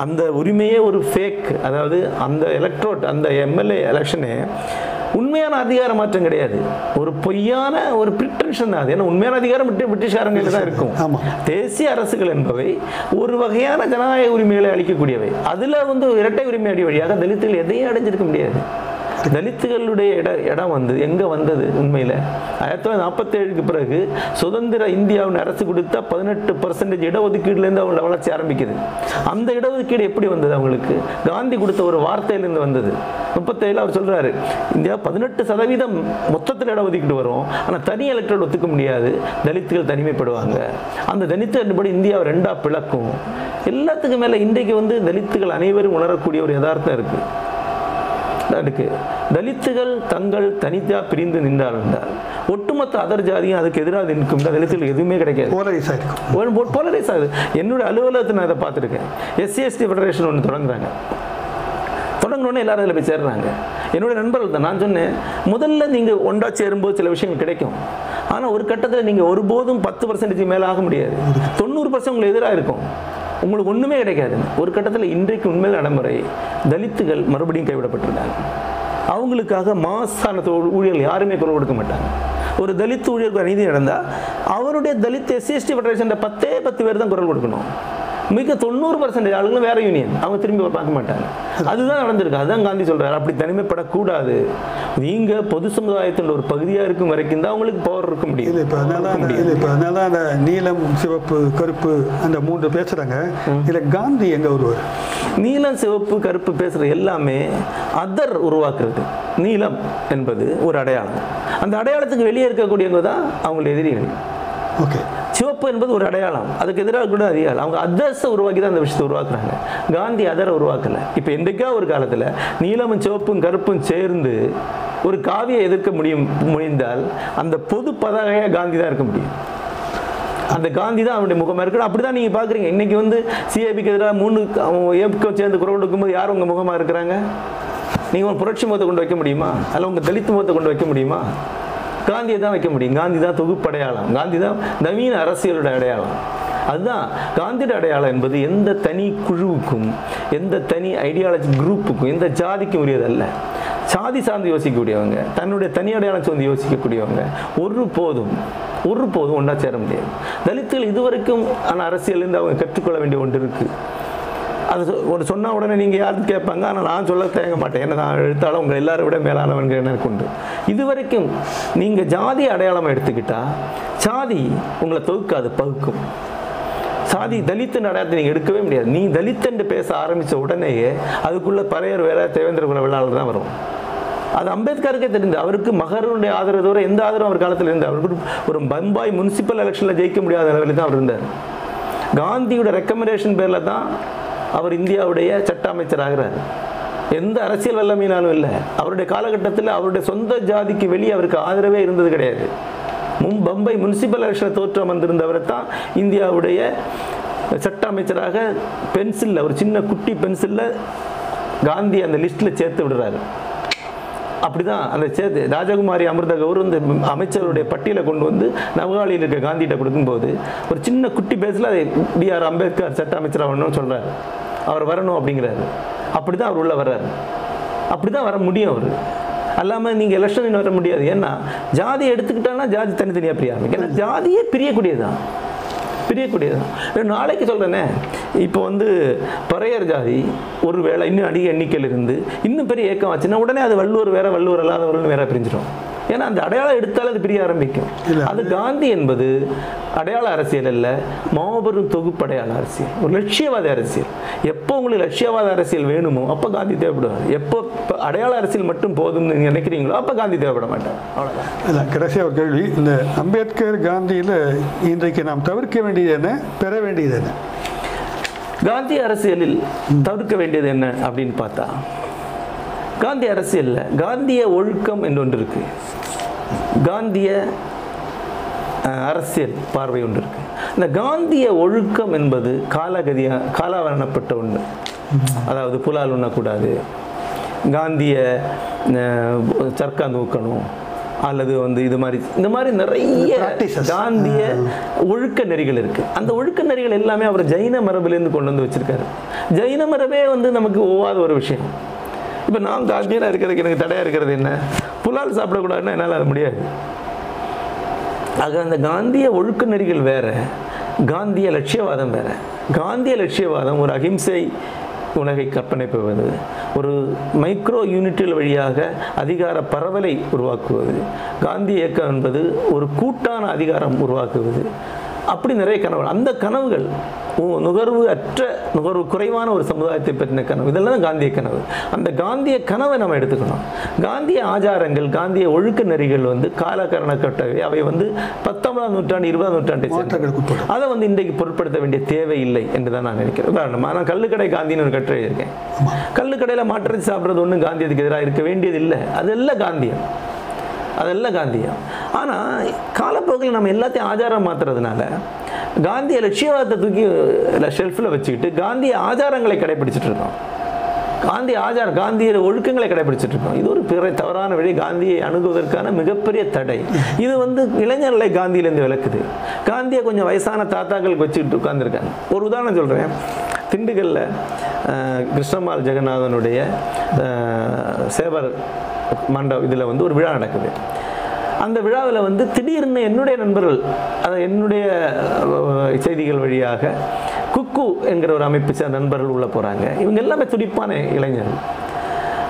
அந்த உரிமையே ஒரு ஃபேக் அதாவது அந்த எலக்ட்ரோட் அந்த எம்எல்ஏ எலெக்ஷனே உண்மையான அதிகார மாற்றம் கிடையாது. ஒரு பொய்யான ஒரு பிரிட்டன்ஷன் தான் அது. ஏன்னா உண்மையான அதிகாரம் பிரிட்டி- பிரிட்டிஷ்காரங்களுக்கு தான் இருக்கும். தேசிய அரசுகள் என்பவை ஒரு வகையான ஜனநாயக உரிமைகளை அளிக்கக்கூடியவை. அதுல வந்து இரட்டை உரிமை அடி வழியாக தலித்துகள் எதையும் அடைஞ்சிருக்க முடியாது. தலித்துகளுடைய இட இடம் வந்து எங்கே வந்தது உண்மையில்? ஆயிரத்தி தொள்ளாயிரத்தி நாற்பத்தேழுக்கு பிறகு சுதந்திர இந்தியாவின் அரசு கொடுத்த பதினெட்டு பர்சன்டேஜ் இடஒதுக்கீடுலேருந்து அவங்க வளர்ச்சி ஆரம்பிக்குது. அந்த இடஒதுக்கீடு எப்படி வந்தது அவங்களுக்கு? காந்தி கொடுத்த ஒரு வார்த்தையிலேருந்து வந்தது. முப்பத்தேழு அவர் சொல்கிறாரு இந்தியா பதினெட்டு சதவீதம் மொத்தத்தில் இடஒதுக்கீடு வரும். ஆனால் தனி எலக்ட்ரல் ஒத்துக்க முடியாது. தலித்துகள் தனிமைப்படுவாங்க. அந்த தலித்து படி இந்தியாவை ரெண்டாக பிளக்கும். எல்லாத்துக்கும் மேலே இன்றைக்கு வந்து தலித்துகள் அனைவரும் உணரக்கூடிய ஒரு யதார்த்தம் இருக்குது இருக்கு. தலித்துகள் தங்கள் தனித்தா பிரிந்து நின்றால் என்றால் ஒட்டுமொத்த அதர் ஜாதியும் அதுக்கு எதிராக நிற்கும் தலித்துகள் எதுவுமே கிடைக்காது. போலரைஸ் ஆயிருக்கும் ஒரு போலரைஸ் ஆகுது. என்னோட அலுவலகத்தை நான் இதை பார்த்துருக்கேன். எஸ்சி எஸ்டி ஃபெடரேஷன் ஒன்று தொடங்குறாங்க. தொடங்கினோடனே எல்லாரும் அதில் போய் சேர்றாங்க. என்னோட நண்பர்கள் தான். நான் சொன்னேன் முதல்ல நீங்கள் ஒன்றா சேரும்போது சில விஷயங்கள் கிடைக்கும். ஆனால் ஒரு கட்டத்தில் நீங்கள் ஒருபோதும் பத்து பர்சன்டேஜ் மேலே ஆக முடியாது. தொண்ணூறு பர்சன்ட் உங்களுக்கு எதிராக இருக்கும். உங்களுக்கு ஒன்றுமே கிடைக்காது. ஒரு கட்டத்தில் இன்றைக்கு உண்மையில் நடைமுறை தலித்துகள் மறுபடியும் கைவிடப்பட்டிருக்காங்க அவங்களுக்காக மாசான ஊழியர்கள் யாருமே குரல் கொடுக்க மாட்டாங்க. ஒரு தலித் ஊழியருக்கு அநீதி நடந்தால் அவருடைய தலித் எஸ்சிஎஸ்டி ஃபெடரேஷன் பத்தே பத்து பேர் தான் குரல் கொடுக்கணும். மிக தொண்ணூறு பர்சன்டேஜ் ஆளுங்களும் வேற யூனியன் அவங்க திரும்பி பார்க்க மாட்டாங்க. அதுதான் நடந்திருக்கு. அதுதான் காந்தி சொல்றாரு. அப்படி தனிமைப்படக்கூடாது. நீங்க பொது சமுதாயத்தின் ஒரு பகுதியா இருக்கும் வரைக்கும் தான் உங்களுக்கு பவர் இருக்க முடியும். இல்லை இப்போ அதனால இப்போ அதனால அந்த நீலம் சிவப்பு கருப்பு அந்த மூன்று பேசுகிறாங்க இதில் காந்தி எங்கே வருவார்? நீலம் சிவப்பு கருப்பு பேசுற எல்லாமே அதர் உருவாக்குறது. நீலம் என்பது ஒரு அடையாளம். அந்த அடையாளத்துக்கு வெளியே இருக்கக்கூடியவங்க தான் அவங்களுடைய எதிரிகள். ஓகே சிவப்பு என்பது ஒரு அடையாளம். அதுக்கு எதிராக கூட அதிகாரம் அவங்க அதர்ஸை உருவாக்கி தான் அந்த விஷயத்தை உருவாக்குறாங்க. காந்தி அதரை உருவாக்கல. இப்போ என்றைக்கா ஒரு காலத்தில் நீலமும் சிவப்பும் கருப்பும் சேர்ந்து ஒரு காவியை எதிர்க்க முடியும் முடிந்தால் அந்த பொது பதாகையாக காந்தி தான் இருக்க முடியும். அந்த காந்தி தான் அவனுடைய முகமாக இருக்கணும். அப்படி தான் நீங்கள் பார்க்குறீங்க இன்றைக்கி வந்து சிஏபிக்கு எதிராக மூணு ஏபிக்கும் சேர்ந்து குரல் கொடுக்கும்போது யார் உங்கள் முகமாக இருக்கிறாங்க? நீங்கள் ஒரு புரட்சி முகத்தை கொண்டு வைக்க முடியுமா? அல்ல உங்கள் தலித்து முகத்தை கொண்டு வைக்க முடியுமா? காந்தியை தான் வைக்க முடியும். காந்தி தான் தொகுப்பு அடையாளம் காந்தி தான் நவீன அரசியலோட அடையாளம். அதுதான் காந்தியோட அடையாளம் என்பது எந்த தனி குழுவுக்கும் எந்த தனி ஐடியாலஜி குரூப்புக்கும் எந்த ஜாதிக்கும் உரியதல்ல. சாதி சார்ந்து யோசிக்கக்கூடியவங்க தன்னுடைய தனி அடையாளம் சார்ந்து யோசிக்கக்கூடியவங்க ஒரு போதும் ஒரு போதும் ஒன்றா சேர முடியாது. தலித்துகள் இதுவரைக்கும் ஆனால் அரசியலேருந்து அவங்க கற்றுக்கொள்ள வேண்டிய ஒன்று இருக்குது அது ஒரு சொன்ன உடனே நீங்கள் யாரும் கேட்பாங்க? ஆனால் நான் சொல்ல தேங்க மாட்டேன். ஏன்னா நான் எழுத்தாலும் உங்கள் எல்லாரை விட மேலானவன்கிற எனக்கு உண்டு. இது வரைக்கும் நீங்கள் ஜாதி அடையாளம் எடுத்துக்கிட்டால் சாதி உங்களை தொகுக்காது பகுக்கும். சாதி தலித்துன்னு அடையாளத்தை நீங்கள் எடுக்கவே முடியாது. நீ தலித்துன்னு பேச ஆரம்பித்த உடனேயே அதுக்குள்ளே பறையர் வேற தேவேந்திர குல விழாவில் தான் வரும். அது அம்பேத்கருக்கே தெரிந்து அவருக்கு மகருடைய ஆதரவு தவிர எந்த ஆதரவும் அவர் காலத்தில் இருந்தார் அவருக்கு ஒரு பம்பாய் முனிசிபல் எலெக்ஷனில் ஜெயிக்க முடியாத நிலையில் தான் அவர் இருந்தார். காந்தியோட ரெக்கமெண்டேஷன் பேரில் தான் அவர் இந்தியாவுடைய சட்ட அமைச்சர் ஆகிறார் எந்த அரசியல் வல்லமையினாலும் இல்லை. அவருடைய காலகட்டத்தில் அவருடைய சொந்த ஜாதிக்கு வெளியே அவருக்கு ஆதரவே இருந்தது கிடையாது. மும் பம்பை முனிசிபல் எலெக்ஷனில் தோற்றம் வந்திருந்தவரை தான் இந்தியாவுடைய சட்ட அமைச்சராக பென்சிலில் ஒரு சின்ன குட்டி பென்சிலில் காந்தி அந்த லிஸ்ட்டில் சேர்த்து விடுறாரு. அப்படிதான் அந்த சேர்த்து ராஜகுமாரி அமிர்த கௌர் இந்த அமைச்சருடைய பட்டியலை கொண்டு வந்து நவகாலியில் இருக்க காந்திகிட்ட கொடுக்கும்போது ஒரு சின்ன குட்டி பேஸில் அதை பிஆர் அம்பேத்கர் சட்ட அமைச்சர் ஆகணும்னு சொல்கிறார் அவர் வரணும் அப்படிங்கிறாரு. அப்படி தான் அவர் உள்ள வர்றாரு. அப்படிதான் வர முடியும் அவர். அல்லாமல் நீங்கள் எலெக்ஷன் வர முடியாது. ஏன்னா ஜாதி எடுத்துக்கிட்டான்னா ஜாதி தனித்தனியாக பிரியாமல் ஏன்னா ஜாதியே பிரியக்கூடியதுதான். பிரியக்கூடியதான் நாளைக்கு சொல்கிறேனே இப்போ வந்து பறையர் ஜாதி ஒரு வேளை இன்னும் அதிக எண்ணிக்கையில் இருந்து இன்னும் பெரிய ஏக்கம் ஆச்சுன்னா உடனே அது வள்ளுவர் வேற வள்ளுவர் அல்லாதவர்கள் வேற பிரிஞ்சிடும். ஏன்னா அந்த அடையாளம் எடுத்தால் அது பிரிய ஆரம்பிக்கும். இல்ல, அது காந்தி என்பது அடையாள அரசியல் அல்ல மாபெரும் தொகுப்பு அடையாள அரசியல் ஒரு லட்சியவாத அரசியல். எப்போ உங்களுக்கு லட்சியவாத அரசியல் வேணுமோ அப்போ காந்தி தேவைப்படுவார். எப்போ அடையாள அரசியல் மட்டும் போதும்னு நீங்க நினைக்கிறீங்களோ அப்போ காந்தி தேவைப்பட மாட்டார். அவ்வளோதான் அதான் கடைசியாக ஒரு கேள்வி. இந்த அம்பேத்கர் காந்தியில் இன்றைக்கு நாம் தவிர்க்க வேண்டியது என்ன பெற வேண்டியது என்ன? காந்தி அரசியலில் தவிர்க்க வேண்டியது என்ன அப்படின்னு பார்த்தா காந்தி அரசியலில் காந்திய ஒழுக்கம் என்று ஒன்று இருக்கு. காந்திய அரசியல் பார்வை ஒன்று இருக்கு. இந்த காந்திய ஒழுக்கம் என்பது காலகதியா காலாவரணப்பட்ட ஒன்று அதாவது புலால் உண்ணக்கூடாது. காந்திய சர்க்கா தூக்கணும் அல்லது வந்து இது மாதிரி இந்த மாதிரி நிறைய. காந்திய ஒழுக்க நெறிகள் இருக்கு. அந்த ஒழுக்க நெறிகள் எல்லாமே அவர் ஜைன மரபிலிருந்து கொண்டு வந்து வச்சிருக்காரு. ஜைன மரபே வந்து நமக்கு ஒவ்வாத ஒரு விஷயம். இப்போ நான் காந்தியனாக இருக்கிறதுக்கு எனக்கு தடையாக இருக்கிறது என்ன? புலால் சாப்பிடக்கூடாதுன்னா என்னால் அது முடியாது. ஆக அந்த காந்திய ஒழுக்க நெறிகள் வேற காந்திய லட்சியவாதம் வேற. காந்திய லட்சியவாதம் ஒரு அகிம்சை உலகை கற்பனை பெறுவது ஒரு மைக்ரோ யூனிட்டில் வழியாக அதிகார பரவலை உருவாக்குவது. காந்தி இயக்கம் என்பது ஒரு கூட்டான அதிகாரம் உருவாக்குவது. அப்படி நிறைய கனவுகள். அந்த கனவுகள் நுகர்வு அற்ற நுகர்வு குறைவான ஒரு சமுதாயத்தை பற்றின கனவு. இதெல்லாம் தான் காந்திய கனவு. அந்த காந்திய கனவை நம்ம எடுத்துக்கணும். காந்திய ஆச்சாரங்கள் காந்திய ஒழுக்க நெறிகள் வந்து காலகரணக்கட்டவை அவை வந்து பத்தொன்பதாம் நூற்றாண்டு இருபதாம் நூற்றாண்டை. அதை வந்து இன்றைக்கு பொருட்படுத்த வேண்டிய தேவை இல்லை என்று தான் நான் நினைக்கிறேன். உதாரணமா நான் கள்ளுக்கடை காந்தின்னு ஒரு கட்டுரை இருக்கேன் கள்ளுக்கடையில் மாற்றத்தை சாப்பிட்றது ஒன்றும் காந்தியத்துக்கு எதிராக இருக்க வேண்டியது இல்லை அதெல்லாம் காந்தியம். அதெல்லாம் காந்தியம் ஆனால் காலப்போக்கில் நம்ம எல்லாத்தையும் ஆச்சாரம் மாற்றுறதுனால காந்தியை லட்சியவாதத்தை தூக்கி ஷெல்ஃபில் வச்சுக்கிட்டு காந்திய ஆச்சாரங்களை கடைபிடிச்சிட்டு இருக்கோம் காந்தி ஆச்சாரம் காந்திய ஒழுக்கங்களை கடைபிடிச்சிட்டு இருக்கோம் இது ஒரு பிற தவறான வழி. காந்தியை அணுகுவதற்கான மிகப்பெரிய தடை. இது வந்து இளைஞர்களை காந்தியிலேருந்து விளக்குது காந்தியை கொஞ்சம் வயசான தாத்தாக்களுக்கு வச்சுக்கிட்டு உட்காந்துருக்காங்க ஒரு உதாரணம் சொல்கிறேன் திண்டுக்கல்ல கிருஷ்ணமால் ஜெகநாதனுடைய சேவர் மண்டபம் இதில் வந்து ஒரு விழா நடக்குது. அந்த விழாவில் வந்து திடீர்னு என்னுடைய நண்பர்கள் அதை என்னுடைய செய்திகள் வழியாக குக்கு என்கிற ஒரு அமைப்பு சேர்ந்த நண்பர்கள் உள்ளே போகிறாங்க. இவங்க எல்லாமே துடிப்பான இளைஞர்கள்.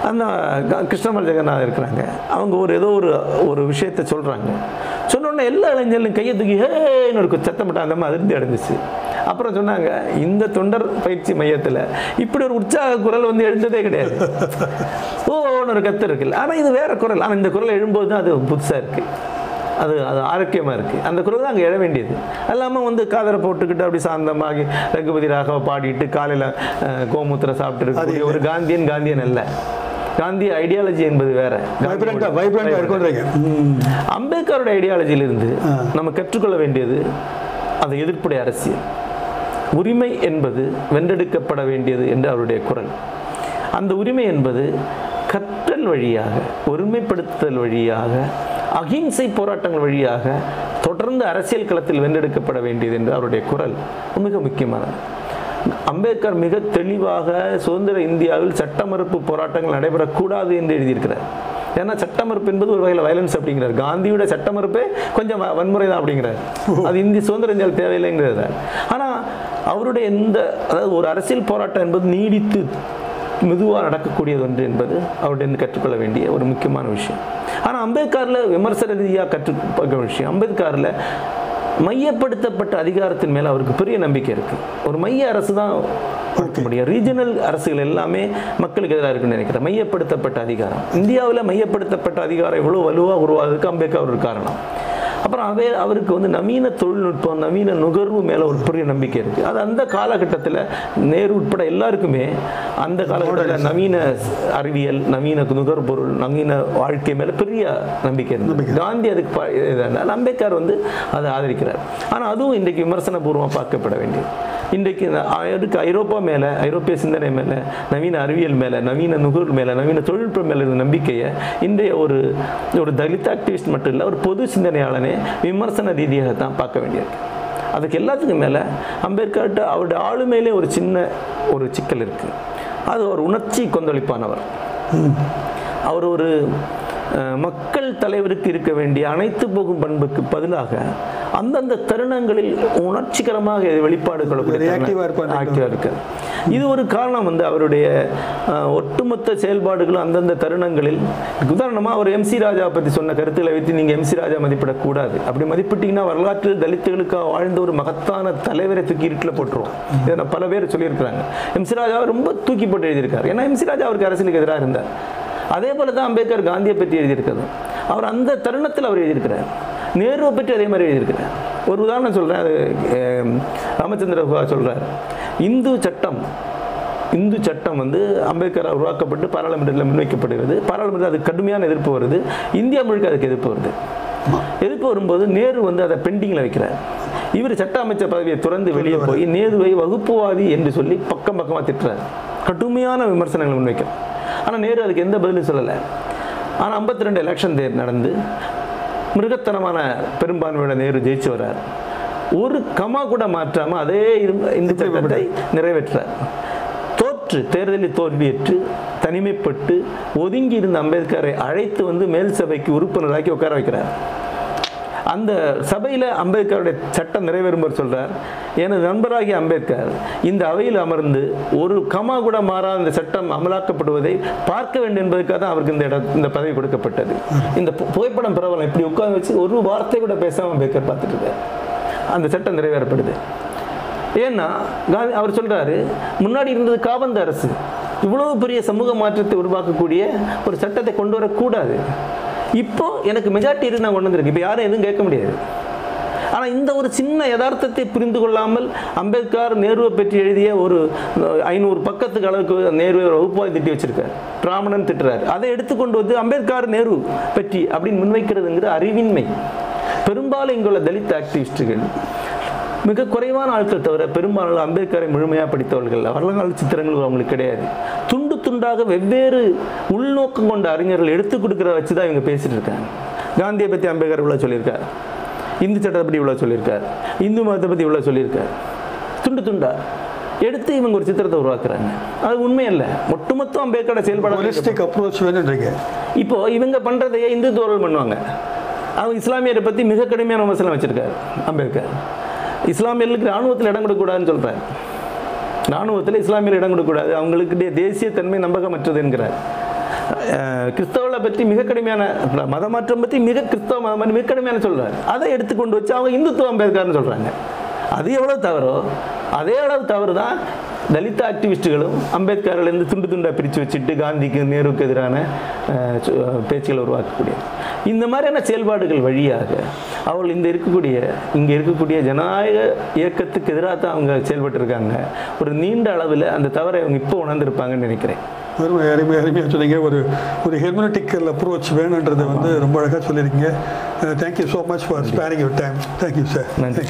அந்த க- கிருஷ்ணமல் ஜெகநாதன் இருக்கிறாங்க. அவங்க ஒரு ஏதோ ஒரு ஒரு விஷயத்தை சொல்கிறாங்க. சொன்னோடனே எல்லா இளைஞர்களும் கையை தூக்கி ஹேன்னு ஒரு சத்தம் போட்டால் அந்த மாதிரி அதிர்ந்து அடைஞ்சிச்சு. அப்புறம் சொன்னாங்க இந்த தொண்டர் பயிற்சி மையத்தில் இப்படி ஒரு உற்சாக குரல் வந்து எழுந்ததே கிடையாது. ஓ ஓன்னு ஒரு கத்து இருக்குல்ல. ஆனால் இது வேற குரல். ஆனால் இந்த குரல் எழும்போது தான் அது புதுசாக இருக்குது அது அது ஆரோக்கியமாக இருக்குது அந்த குரல் தான் அங்கே எழ வேண்டியது. எல்லாமே வந்து காதரை போட்டுக்கிட்டு அப்படி சாந்தமாகி ரகுபதி ராகவ பாடிட்டு காலையில் கோமூத்திரம் சாப்பிட்டு ஒரு காந்தியன் காந்தியன் அல்ல. காந்தி ஐடியாலஜி என்பது வேற. அம்பேத்கரோட ஐடியாலஜியிலிருந்து நம்ம கற்றுக்கொள்ள வேண்டியது அது எதிர்ப்புடைய அரசியல். உரிமை என்பது வென்றெடுக்கப்பட வேண்டியது என்று அவருடைய குரல். அந்த உரிமை என்பது கற்றல் வழியாக ஒருமைப்படுத்துதல் வழியாக அகிம்சை போராட்டங்கள் வழியாக தொடர்ந்து அரசியல் களத்தில் வென்றெடுக்கப்பட வேண்டியது என்று அவருடைய குரல் மிக முக்கியமானது. அம்பேத்கர் மிக தெளிவாக சுதந்திர இந்தியாவில் சட்ட மறுப்பு போராட்டங்கள் நடைபெறக்கூடாது என்று எழுதியிருக்கிறார். ஏன்னா சட்ட மறுப்பு என்பது ஒரு வகையில் வயலன்ஸ் அப்படிங்கிறார். காந்தியோட சட்ட மறுப்பே கொஞ்சம் வன்முறை தான் அப்படிங்கிறார். அது இந்திய சுதந்திர இந்தியாவில் தேவையில்லைங்கிறார் ஆனால் அவருடைய இந்த அதாவது ஒரு அரசியல் போராட்டம் என்பது நீடித்து மெதுவாக நடக்கக்கூடியது ஒன்று என்பது அவருடைய கற்றுக்கொள்ள வேண்டிய ஒரு முக்கியமான விஷயம். ஆனால் அம்பேத்கரில் விமர்சன ரீதியாக கற்றுக்கொள்ள விஷயம். அம்பேத்கரில் மையப்படுத்தப்பட்ட அதிகாரத்தின் மேலே அவருக்கு பெரிய நம்பிக்கை இருக்கு. ஒரு மைய அரசு தான் கொடுக்க முடியும். ரீஜனல் அரசுகள் எல்லாமே மக்களுக்கு எதிராக இருக்குன்னு நினைக்கிறேன். மையப்படுத்தப்பட்ட அதிகாரம். இந்தியாவில் மையப்படுத்தப்பட்ட அதிகாரம் இவ்வளோ வலுவாக உருவாகிறதுக்கு அம்பேத்கர் ஒரு காரணம். அப்புறம் அவே அவருக்கு வந்து நவீன தொழில்நுட்பம் நவீன நுகர்வு மேலே ஒரு பெரிய நம்பிக்கை இருக்குது அது அந்த காலகட்டத்தில் நேரு உட்பட எல்லாருக்குமே அந்த காலகட்டத்தில் நவீன அறிவியல் நவீன நுகர்பொருள் நவீன வாழ்க்கை மேலே பெரிய நம்பிக்கை இருந்தது. காந்தி அதுக்கு அம்பேத்கர் வந்து அதை ஆதரிக்கிறார். ஆனால் அதுவும் இன்றைக்கு விமர்சனபூர்வமாக பார்க்கப்பட வேண்டியது. இன்றைக்கு அதுக்கு ஐரோப்பா மேலே ஐரோப்பிய சிந்தனை மேலே நவீன அறிவியல் மேலே நவீன நுகர்வு மேலே நவீன தொழில்நுட்பம் மேலே இருந்த நம்பிக்கையை இன்றைய ஒரு ஒரு தலித் ஆக்டிவிஸ்ட் மட்டும் இல்லை ஒரு பொது சிந்தனையாளனே விமர்சன ரீதியாக தான் பார்க்க வேண்டியது அதுக்கு எல்லாத்துக்கும் மேலே அம்பேத்கர்கிட்ட அவருடைய ஆளுமையிலே ஒரு சின்ன ஒரு சிக்கல் இருக்குது அது ஒரு உணர்ச்சி கொந்தளிப்பானவர். அவர் ஒரு மக்கள் தலைவருக்கு இருக்க வேண்டிய அனைத்து போகும் பண்புக்கு பதிலாக அந்தந்த தருணங்களில் உணர்ச்சிகரமாக வெளிப்பாடு கொள்ளக்கூடிய Reactive-ஆ இருப்பார். ஆக்டிவாக இருக்கு. இது ஒரு காரணம் வந்து அவருடைய ஒட்டுமொத்த செயல்பாடுகளும் அந்தந்த தருணங்களில் உதாரணமாக அவர் எம்சி ராஜா பற்றி சொன்ன கருத்துக்களை வைத்து நீங்கள் எம்சி ராஜா மதிப்பிடக்கூடாது. அப்படி மதிப்பிட்டீங்கன்னா வரலாற்றில் தலித்துகளுக்காக வாழ்ந்த ஒரு மகத்தான தலைவரை தூக்கி இருட்டில் போட்டுருவோம். இதை நான் பல பேர் சொல்லியிருக்கிறாங்க. எம்சி ராஜாவை ரொம்ப தூக்கி போட்டு எழுதியிருக்காரு. ஏன்னா எம்சி ராஜா அவருக்கு அரசியலுக்கு எதிராக இருந்தார். அதே போல தான் அம்பேத்கர் காந்தியை பற்றி எழுதியிருக்கிறது. அவர் அந்த தருணத்தில் அவர் எழுதியிருக்கிறார். நேருவை பற்றி அதே மாதிரி எழுதியிருக்கிறார். ஒரு உதாரணம் சொல்கிறேன் அது ராமச்சந்திர குஹா சொல்கிறார் இந்து சட்டம் இந்து சட்டம் வந்து அம்பேத்கரால் உருவாக்கப்பட்டு பாராளுமன்றத்தில் முன்வைக்கப்படுகிறது. பாராளுமன்றத்தில் அதுக்கு கடுமையான எதிர்ப்பு வருது. இந்தியா முழுக்க அதுக்கு எதிர்ப்பு வருது. எதிர்ப்பு வரும்போது நேரு வந்து அதை பெண்டிங்கில் வைக்கிறார். இவர் சட்ட அமைச்சர் பதவியை துறந்து வெளியே போய் நேருவை வகுப்புவாதி என்று சொல்லி பக்கம் பக்கமாக திட்டுறார். கடுமையான விமர்சனங்களை முன்வைக்கிறார் ஆனால் நேரு அதுக்கு எந்த பதிலும் சொல்லலை. ஆனால் 52 ரெண்டு எலெக்ஷன் தேர் நடந்து மிருகத்தனமான பெரும்பான்மையோட நேரு ஜெயிச்சு வர்றார். ஒரு கமா கூட மாற்றாம அதே இந்து சட்டத்தை நிறைவேற்றார் தோற்று தேர்தலில் தோல்வியேற்று தனிமைப்பட்டு ஒதுங்கி இருந்த அம்பேத்கரை அழைத்து வந்து மேல் சபைக்கு உறுப்பினராக்கி உட்கார வைக்கிறார். அந்த சபையில் அம்பேத்கருடைய சட்டம் நிறைவேறும்போது சொல்கிறார் எனது நண்பராகிய அம்பேத்கர் இந்த அவையில் அமர்ந்து ஒரு கமா கூட மாறாத இந்த சட்டம் அமலாக்கப்படுவதை பார்க்க வேண்டும் என்பதற்காக தான் அவருக்கு இந்த இடம் இந்த பதவி கொடுக்கப்பட்டது. இந்த பு- புகைப்படம் பரவலாம் இப்படி உட்கார்ந்து வச்சு ஒரு வார்த்தை கூட பேசாம அம்பேத்கர் பார்த்துட்டு இருக்கார். அந்த சட்டம் நிறைவேறப்படுது. ஏன்னா காந்தி அவர் சொல்கிறாரு முன்னாடி இருந்தது காபந்த அரசு. இவ்வளவு பெரிய சமூக மாற்றத்தை உருவாக்கக்கூடிய ஒரு சட்டத்தை கொண்டு வரக்கூடாது. இப்போ எனக்கு மெஜாரிட்டி இருக்கு நான் கொண்டு வந்திருக்கேன். இப்போ யாரும் எதுவும் கேட்க முடியாது. ஆனால் இந்த ஒரு சின்ன யதார்த்தத்தை புரிந்து கொள்ளாமல் அம்பேத்கர் நேருவை பற்றி எழுதிய ஒரு ஐநூறு பக்கத்துக்கு அளவுக்கு நேருவை வகுப்பாய் திட்டி வச்சிருக்கார். பிராமணன் திட்டுறாரு. அதை எடுத்துக்கொண்டு வந்து அம்பேத்கர் நேரு பற்றி அப்படின்னு முன்வைக்கிறதுங்கிற அறிவின்மை. பெரும்பாலும் இங்குள்ள தலித் ஆக்டிவிஸ்டுகள் மிக குறைவான ஆட்கள் தவிர பெரும்பாலும் அம்பேத்கரை முழுமையாக படித்தவர்கள். வரலாறு சித்திரங்கள் அவங்களுக்கு கிடையாது. துண்டு துண்டாக வெவ்வேறு உள்நோக்கம் கொண்ட அறிஞர்கள் எடுத்து கொடுக்குற வச்சு தான் இவங்க பேசிட்டு இருக்காங்க. காந்தியை பற்றி அம்பேத்கர் இவ்வளோ சொல்லியிருக்கார். இந்து சட்டத்தை பற்றி இவ்வளோ சொல்லியிருக்கார். இந்து மதத்தை பற்றி இவ்வளோ சொல்லியிருக்கார். துண்டு துண்டா எடுத்து இவங்க ஒரு சித்திரத்தை உருவாக்குறாங்க. அது உண்மை அல்ல ஒட்டுமொத்தம் அம்பேத்கரோட செயல்பாடு அப்ரோச் வேணுன்றீங்க இப்போ இவங்க பண்றதையே இந்துத்துவர்கள் பண்ணுவாங்க. அவங்க இஸ்லாமியரை பற்றி மிக கடுமையான விமர்சனம் வச்சிருக்காரு அம்பேத்கர். இஸ்லாமியர்களுக்கு ராணுவத்தில் இடம் கொடுக்கக்கூடாதுன்னு சொல்கிறார் இராணுவத்தில் இஸ்லாமியர் இடம் கொடுக்கக்கூடாது. அவங்களுக்கு தேசிய தன்மை நம்பகமற்றது என்கிறார். கிறிஸ்தவளை கிறிஸ்தவர்களை பற்றி மிக கடுமையான மத மாற்றம் பற்றி மிக கிறிஸ்தவ மதம் மிக கடுமையான சொல்கிறார் அதை எடுத்துக்கொண்டு வச்சு அவங்க இந்துத்துவ அம்பேத்கர்னு சொல்கிறாங்க அது எவ்வளவு தவறோ அதே அளவு தவறு தான் தலித் ஆக்டிவிஸ்ட்டுகளும் அம்பேத்கர்லேருந்து துண்டு துண்டாக பிரித்து வச்சுட்டு காந்திக்கு நேருக்கு எதிரான சு- பேச்சுகளை உருவாக்கக்கூடியது. இந்த மாதிரியான செயல்பாடுகள் வழியாக அவர்கள் இந்த இருக்கக்கூடிய இங்கே இருக்கக்கூடிய ஜனநாயக இயக்கத்துக்கு எதிராக தான் அவங்க செயல்பட்டு இருக்காங்க ஒரு நீண்ட அளவில் அந்த தவறை அவங்க இப்போ உணர்ந்திருப்பாங்கன்னு நினைக்கிறேன். அருமை அருமை அருமையாக சொன்னீங்க. ஒரு ஒரு ஹெர்மனட்டிக்கல் அப்ரோச் வேணுன்றதை வந்து ரொம்ப அழகாக சொல்லியிருக்கீங்க. Thank you so much for sparing your time thank you sir நன்றி.